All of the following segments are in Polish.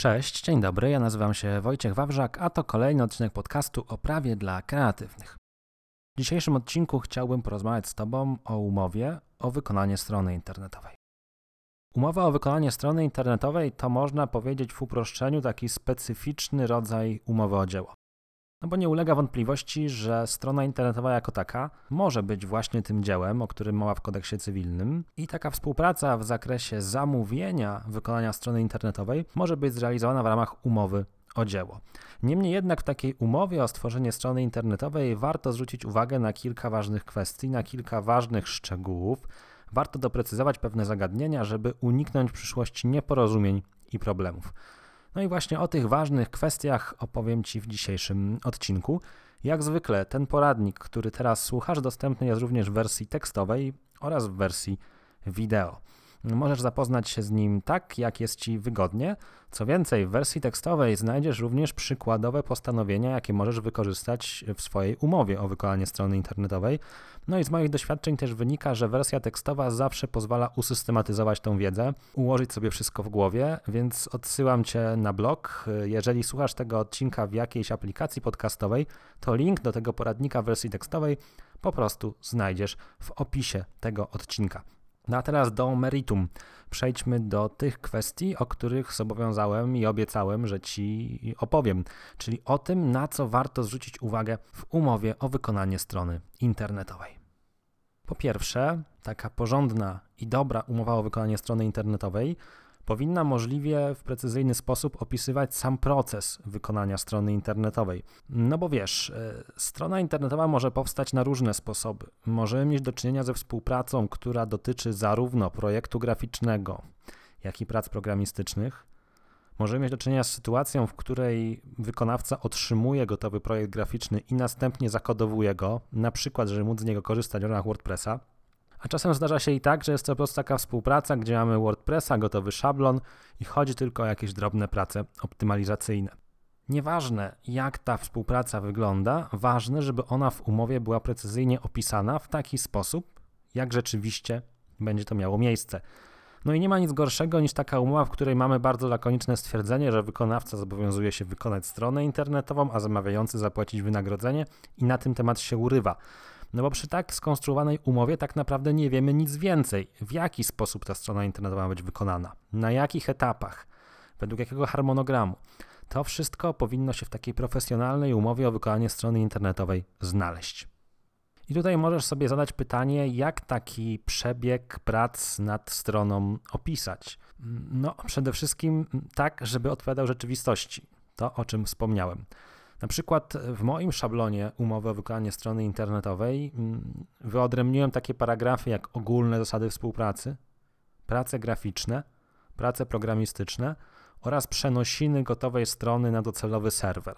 Cześć, dzień dobry, ja nazywam się Wojciech Wawrzak, a to kolejny odcinek podcastu o prawie dla kreatywnych. W dzisiejszym odcinku chciałbym porozmawiać z Tobą o umowie o wykonanie strony internetowej. Umowa o wykonanie strony internetowej to można powiedzieć w uproszczeniu taki specyficzny rodzaj umowy o dzieło. No bo nie ulega wątpliwości, że strona internetowa jako taka może być właśnie tym dziełem, o którym mowa w kodeksie cywilnym, i taka współpraca w zakresie zamówienia wykonania strony internetowej może być zrealizowana w ramach umowy o dzieło. Niemniej jednak w takiej umowie o stworzenie strony internetowej warto zwrócić uwagę na kilka ważnych kwestii, na kilka ważnych szczegółów. Warto doprecyzować pewne zagadnienia, żeby uniknąć w przyszłości nieporozumień i problemów. No i właśnie o tych ważnych kwestiach opowiem Ci w dzisiejszym odcinku. Jak zwykle, ten poradnik, który teraz słuchasz, dostępny jest również w wersji tekstowej oraz w wersji wideo. Możesz zapoznać się z nim tak, jak jest Ci wygodnie. Co więcej, w wersji tekstowej znajdziesz również przykładowe postanowienia, jakie możesz wykorzystać w swojej umowie o wykonanie strony internetowej. No i z moich doświadczeń też wynika, że wersja tekstowa zawsze pozwala usystematyzować tą wiedzę, ułożyć sobie wszystko w głowie, więc odsyłam Cię na blog. Jeżeli słuchasz tego odcinka w jakiejś aplikacji podcastowej, to link do tego poradnika w wersji tekstowej po prostu znajdziesz w opisie tego odcinka. No a teraz do meritum. Przejdźmy do tych kwestii, o których zobowiązałem i obiecałem, że Ci opowiem, czyli o tym, na co warto zwrócić uwagę w umowie o wykonanie strony internetowej. Po pierwsze, taka porządna i dobra umowa o wykonanie strony internetowej powinna możliwie w precyzyjny sposób opisywać sam proces wykonania strony internetowej. No bo wiesz, e, strona internetowa może powstać na różne sposoby. Możemy mieć do czynienia ze współpracą, która dotyczy zarówno projektu graficznego, jak i prac programistycznych. Możemy mieć do czynienia z sytuacją, w której wykonawca otrzymuje gotowy projekt graficzny i następnie zakodowuje go, na przykład, żeby móc z niego korzystać w ramach WordPressa. A czasem zdarza się i tak, że jest to po prostu taka współpraca, gdzie mamy WordPressa, gotowy szablon i chodzi tylko o jakieś drobne prace optymalizacyjne. Nieważne, jak ta współpraca wygląda, ważne, żeby ona w umowie była precyzyjnie opisana w taki sposób, jak rzeczywiście będzie to miało miejsce. No i nie ma nic gorszego niż taka umowa, w której mamy bardzo lakoniczne stwierdzenie, że wykonawca zobowiązuje się wykonać stronę internetową, a zamawiający zapłacić wynagrodzenie i na tym temat się urywa. No bo przy tak skonstruowanej umowie tak naprawdę nie wiemy nic więcej. W jaki sposób ta strona internetowa ma być wykonana, na jakich etapach, według jakiego harmonogramu. To wszystko powinno się w takiej profesjonalnej umowie o wykonanie strony internetowej znaleźć. I tutaj możesz sobie zadać pytanie, jak taki przebieg prac nad stroną opisać. No, przede wszystkim tak, żeby odpowiadał rzeczywistości. To, o czym wspomniałem. Na przykład w moim szablonie umowy o wykonanie strony internetowej mm, wyodrębniłem takie paragrafy jak ogólne zasady współpracy, prace graficzne, prace programistyczne oraz przenosiny gotowej strony na docelowy serwer.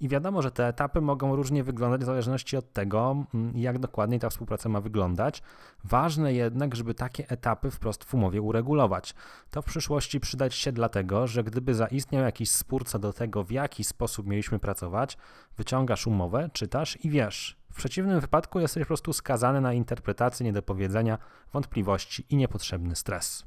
I wiadomo, że te etapy mogą różnie wyglądać w zależności od tego, mm, jak dokładnie ta współpraca ma wyglądać. Ważne jednak, żeby takie etapy wprost w umowie uregulować. To w przyszłości przydać się dlatego, że gdyby zaistniał jakiś spór co do tego, w jaki sposób mieliśmy pracować, wyciągasz umowę, czytasz i wiesz. W przeciwnym wypadku jesteś po prostu skazany na interpretację, niedopowiedzenia, wątpliwości i niepotrzebny stres.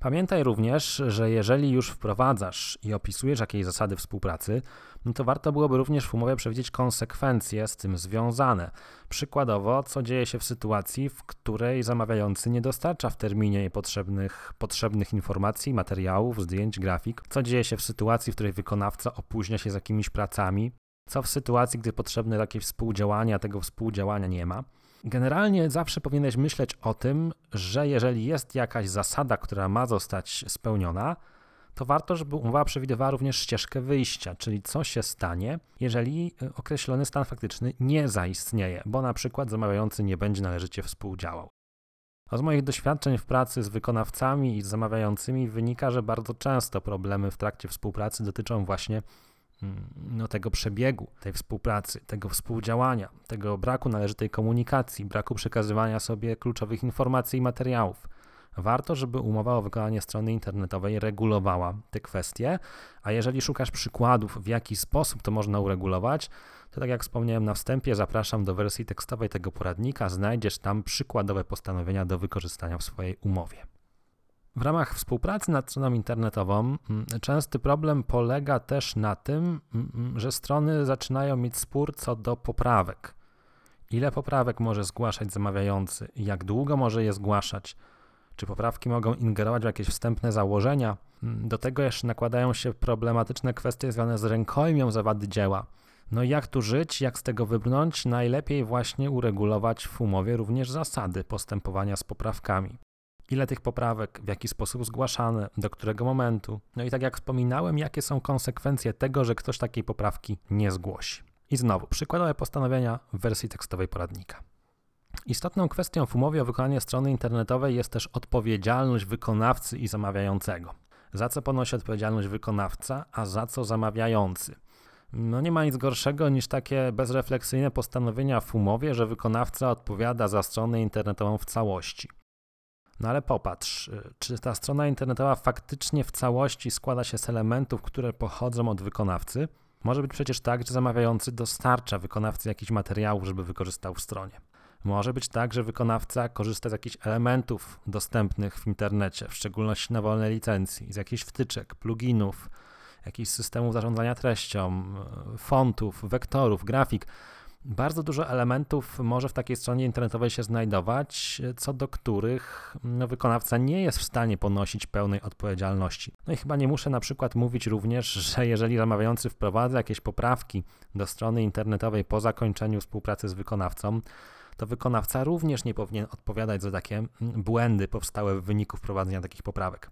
Pamiętaj również, że jeżeli już wprowadzasz i opisujesz jakieś zasady współpracy, no to warto byłoby również w umowie przewidzieć konsekwencje z tym związane. Przykładowo, co dzieje się w sytuacji, w której zamawiający nie dostarcza w terminie potrzebnych, potrzebnych informacji, materiałów, zdjęć, grafik, co dzieje się w sytuacji, w której wykonawca opóźnia się z jakimiś pracami, co w sytuacji, gdy potrzebne jakieś współdziałania, tego współdziałania nie ma. Generalnie zawsze powinieneś myśleć o tym, że jeżeli jest jakaś zasada, która ma zostać spełniona, to warto, żeby umowa przewidywała również ścieżkę wyjścia, czyli co się stanie, jeżeli y, określony stan faktyczny nie zaistnieje, bo na przykład zamawiający nie będzie należycie współdziałał. A z moich doświadczeń w pracy z wykonawcami i z zamawiającymi wynika, że bardzo często problemy w trakcie współpracy dotyczą właśnie no, tego przebiegu, tej współpracy, tego współdziałania, tego braku należytej komunikacji, braku przekazywania sobie kluczowych informacji i materiałów. Warto, żeby umowa o wykonanie strony internetowej regulowała te kwestie, a jeżeli szukasz przykładów, w jaki sposób to można uregulować, to tak jak wspomniałem na wstępie, zapraszam do wersji tekstowej tego poradnika. Znajdziesz tam przykładowe postanowienia do wykorzystania w swojej umowie. W ramach współpracy nad stroną internetową mm, częsty problem polega też na tym, mm, mm, że strony zaczynają mieć spór co do poprawek. Ile poprawek może zgłaszać zamawiający, jak długo może je zgłaszać, czy poprawki mogą ingerować w jakieś wstępne założenia. Do tego jeszcze nakładają się problematyczne kwestie związane z rękojmią zawady dzieła. No i jak tu żyć, jak z tego wybrnąć? Najlepiej właśnie uregulować w umowie również zasady postępowania z poprawkami ile tych poprawek, w jaki sposób zgłaszane, do którego momentu. No i tak jak wspominałem, jakie są konsekwencje tego, że ktoś takiej poprawki nie zgłosi. I znowu, przykładowe postanowienia w wersji tekstowej poradnika. Istotną kwestią w umowie o wykonanie strony internetowej jest też odpowiedzialność wykonawcy i zamawiającego. Za co ponosi odpowiedzialność wykonawca, a za co zamawiający? No nie ma nic gorszego niż takie bezrefleksyjne postanowienia w umowie, że wykonawca odpowiada za stronę internetową w całości. No ale popatrz, y, czy ta strona internetowa faktycznie w całości składa się z elementów, które pochodzą od wykonawcy? Może być przecież tak, że zamawiający dostarcza wykonawcy jakichś materiałów, żeby wykorzystał w stronie. Może być tak, że wykonawca korzysta z jakichś elementów dostępnych w internecie, w szczególności na wolnej licencji, z jakichś wtyczek, pluginów, jakichś systemów zarządzania treścią, y, fontów, wektorów, grafik. Bardzo dużo elementów może w takiej stronie internetowej się znajdować, co do których no, wykonawca nie jest w stanie ponosić pełnej odpowiedzialności. No i chyba nie muszę na przykład mówić również, że jeżeli zamawiający wprowadza jakieś poprawki do strony internetowej po zakończeniu współpracy z wykonawcą, to wykonawca również nie powinien odpowiadać za takie błędy powstałe w wyniku wprowadzenia takich poprawek.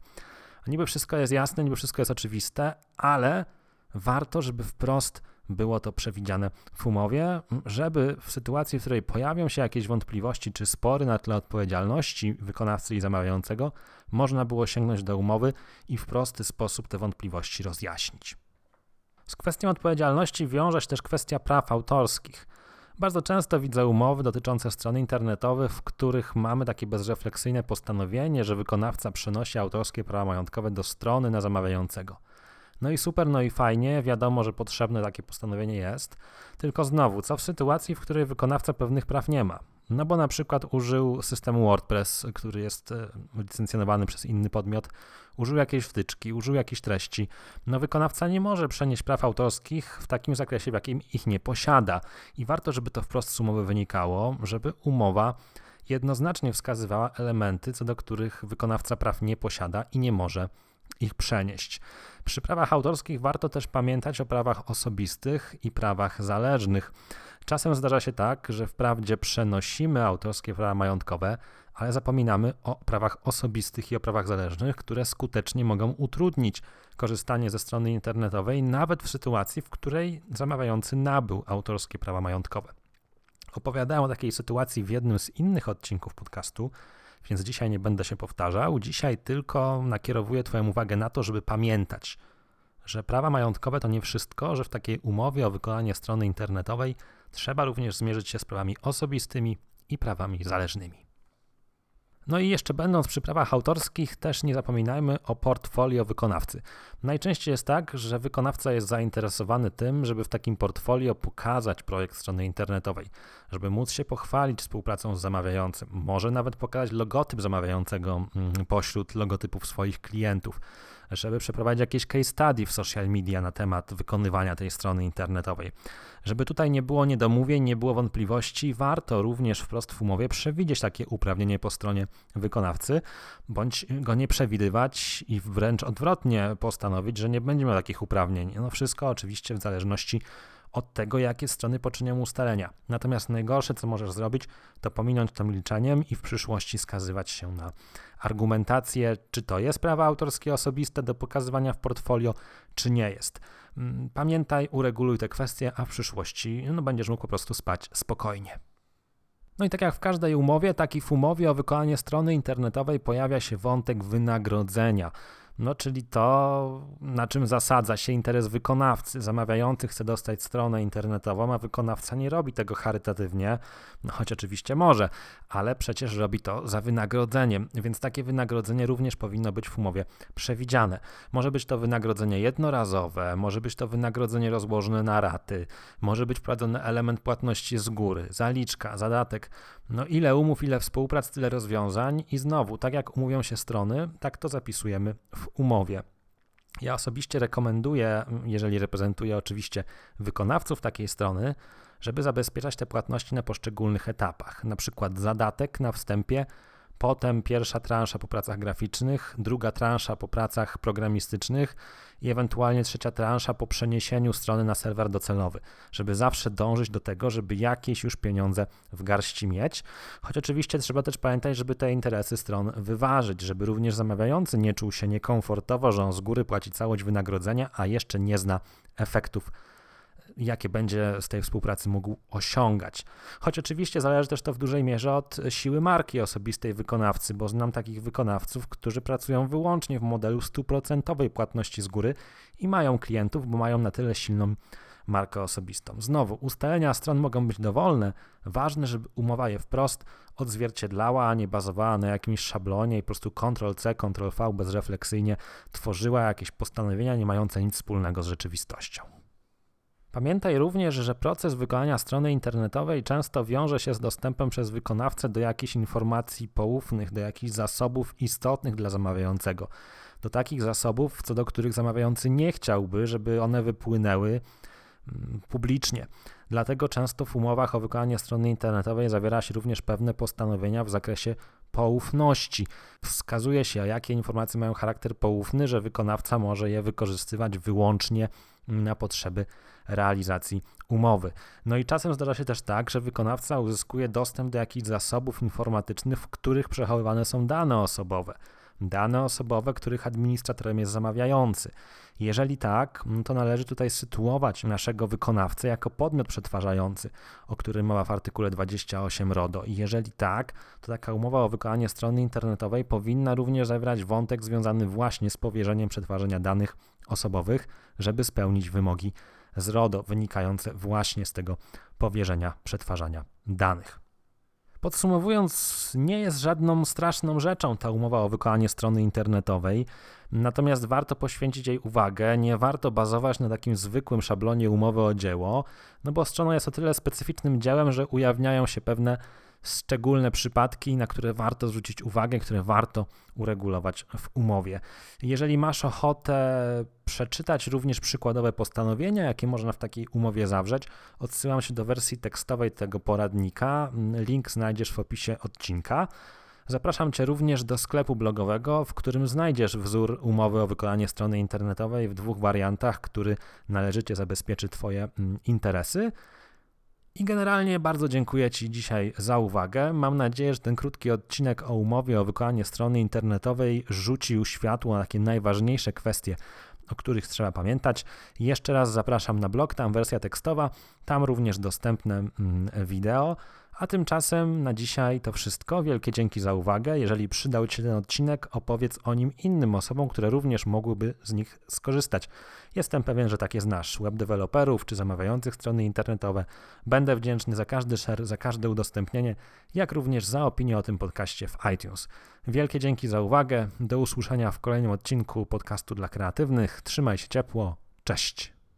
Niby wszystko jest jasne, niby wszystko jest oczywiste, ale warto, żeby wprost było to przewidziane w umowie, żeby w sytuacji, w której pojawią się jakieś wątpliwości czy spory na tle odpowiedzialności wykonawcy i zamawiającego, można było sięgnąć do umowy i w prosty sposób te wątpliwości rozjaśnić. Z kwestią odpowiedzialności wiąże się też kwestia praw autorskich. Bardzo często widzę umowy dotyczące stron internetowych, w których mamy takie bezrefleksyjne postanowienie, że wykonawca przenosi autorskie prawa majątkowe do strony na zamawiającego. No i super, no i fajnie, wiadomo, że potrzebne takie postanowienie jest, tylko znowu, co w sytuacji, w której wykonawca pewnych praw nie ma? No bo na przykład użył systemu WordPress, który jest e, licencjonowany przez inny podmiot, użył jakiejś wtyczki, użył jakiejś treści. No wykonawca nie może przenieść praw autorskich w takim zakresie, w jakim ich nie posiada. I warto, żeby to wprost z umowy wynikało, żeby umowa jednoznacznie wskazywała elementy, co do których wykonawca praw nie posiada i nie może ich przenieść. Przy prawach autorskich warto też pamiętać o prawach osobistych i prawach zależnych. Czasem zdarza się tak, że wprawdzie przenosimy autorskie prawa majątkowe, ale zapominamy o prawach osobistych i o prawach zależnych, które skutecznie mogą utrudnić korzystanie ze strony internetowej, nawet w sytuacji, w której zamawiający nabył autorskie prawa majątkowe. Opowiadałem o takiej sytuacji w jednym z innych odcinków podcastu, więc dzisiaj nie będę się powtarzał. Dzisiaj tylko nakierowuję Twoją uwagę na to, żeby pamiętać, że prawa majątkowe to nie wszystko, że w takiej umowie o wykonanie strony internetowej trzeba również zmierzyć się z prawami osobistymi i prawami zależnymi. No i jeszcze będąc przy prawach autorskich, też nie zapominajmy o portfolio wykonawcy. Najczęściej jest tak, że wykonawca jest zainteresowany tym, żeby w takim portfolio pokazać projekt strony internetowej, żeby móc się pochwalić współpracą z zamawiającym, może nawet pokazać logotyp zamawiającego mm, pośród logotypów swoich klientów żeby przeprowadzić jakieś case study w social media na temat wykonywania tej strony internetowej. Żeby tutaj nie było niedomówień, nie było wątpliwości, warto również wprost w umowie przewidzieć takie uprawnienie po stronie wykonawcy, bądź go nie przewidywać i wręcz odwrotnie postanowić, że nie będzie miał takich uprawnień. No wszystko oczywiście w zależności tego, jakie strony poczynią ustalenia. Natomiast najgorsze, co możesz zrobić, to pominąć to milczeniem i w przyszłości skazywać się na argumentację, czy to jest prawo autorskie osobiste do pokazywania w portfolio, czy nie jest. Mm, pamiętaj, ureguluj te kwestie, a w przyszłości no, będziesz mógł po prostu spać spokojnie. No i tak jak w każdej umowie, tak i w umowie o wykonanie strony internetowej pojawia się wątek wynagrodzenia. No czyli to, na czym zasadza się interes wykonawcy. Zamawiający chce dostać stronę internetową, a wykonawca nie robi tego charytatywnie, no choć oczywiście może, ale przecież robi to za wynagrodzeniem, więc takie wynagrodzenie również powinno być w umowie przewidziane. Może być to wynagrodzenie jednorazowe, może być to wynagrodzenie rozłożone na raty, może być wprowadzony element płatności z góry, zaliczka, zadatek. No ile umów, ile współprac, tyle rozwiązań i znowu, tak jak umówią się strony, tak to zapisujemy w umowie. Ja osobiście rekomenduję, jeżeli reprezentuję oczywiście wykonawców takiej strony, żeby zabezpieczać te płatności na poszczególnych etapach. Na przykład zadatek na wstępie potem pierwsza transza po pracach graficznych, druga transza po pracach programistycznych i ewentualnie trzecia transza po przeniesieniu strony na serwer docelowy, żeby zawsze dążyć do tego, żeby jakieś już pieniądze w garści mieć. Choć oczywiście trzeba też pamiętać, żeby te interesy stron wyważyć, żeby również zamawiający nie czuł się niekomfortowo, że on z góry płaci całość wynagrodzenia, a jeszcze nie zna efektów jakie będzie z tej współpracy mógł osiągać. Choć oczywiście zależy też to w dużej mierze od siły marki osobistej wykonawcy, bo znam takich wykonawców, którzy pracują wyłącznie w modelu stuprocentowej płatności z góry i mają klientów, bo mają na tyle silną markę osobistą. Znowu, ustalenia stron mogą być dowolne. Ważne, żeby umowa je wprost odzwierciedlała, a nie bazowała na jakimś szablonie i po prostu Ctrl-C, Ctrl-V bezrefleksyjnie tworzyła jakieś postanowienia nie mające nic wspólnego z rzeczywistością. Pamiętaj również, że proces wykonania strony internetowej często wiąże się z dostępem przez wykonawcę do jakichś informacji poufnych, do jakichś zasobów istotnych dla zamawiającego. Do takich zasobów, co do których zamawiający nie chciałby, żeby one wypłynęły mm, publicznie. Dlatego często w umowach o wykonanie strony internetowej zawiera się również pewne postanowienia w zakresie poufności. Wskazuje się, jakie informacje mają charakter poufny, że wykonawca może je wykorzystywać wyłącznie na potrzeby realizacji umowy. No i czasem zdarza się też tak, że wykonawca uzyskuje dostęp do jakichś zasobów informatycznych, w których przechowywane są dane osobowe. Dane osobowe, których administratorem jest zamawiający. Jeżeli tak, to należy tutaj sytuować naszego wykonawcę jako podmiot przetwarzający, o którym mowa w artykule 28 RODO. I jeżeli tak, to taka umowa o wykonanie strony internetowej powinna również zawierać wątek związany właśnie z powierzeniem przetwarzania danych osobowych, żeby spełnić wymogi z RODO wynikające właśnie z tego powierzenia przetwarzania danych. Podsumowując, nie jest żadną straszną rzeczą ta umowa o wykonanie strony internetowej, natomiast warto poświęcić jej uwagę, nie warto bazować na takim zwykłym szablonie umowy o dzieło, no bo strona jest o tyle specyficznym dziełem, że ujawniają się pewne szczególne przypadki, na które warto zwrócić uwagę, które warto uregulować w umowie. Jeżeli masz ochotę przeczytać również przykładowe postanowienia, jakie można w takiej umowie zawrzeć, odsyłam się do wersji tekstowej tego poradnika. Link znajdziesz w opisie odcinka. Zapraszam Cię również do sklepu blogowego, w którym znajdziesz wzór umowy o wykonanie strony internetowej w dwóch wariantach, który należycie zabezpieczy Twoje mm, interesy. I generalnie bardzo dziękuję Ci dzisiaj za uwagę. Mam nadzieję, że ten krótki odcinek o umowie o wykonanie strony internetowej rzucił światło na takie najważniejsze kwestie, o których trzeba pamiętać. Jeszcze raz zapraszam na blog, tam wersja tekstowa, tam również dostępne mm, wideo. A tymczasem na dzisiaj to wszystko. Wielkie dzięki za uwagę. Jeżeli przydał Ci się ten odcinek, opowiedz o nim innym osobom, które również mogłyby z nich skorzystać. Jestem pewien, że takie znasz, webdeveloperów czy zamawiających strony internetowe. Będę wdzięczny za każdy share, za każde udostępnienie, jak również za opinię o tym podcaście w iTunes. Wielkie dzięki za uwagę. Do usłyszenia w kolejnym odcinku podcastu dla kreatywnych. Trzymaj się ciepło. Cześć.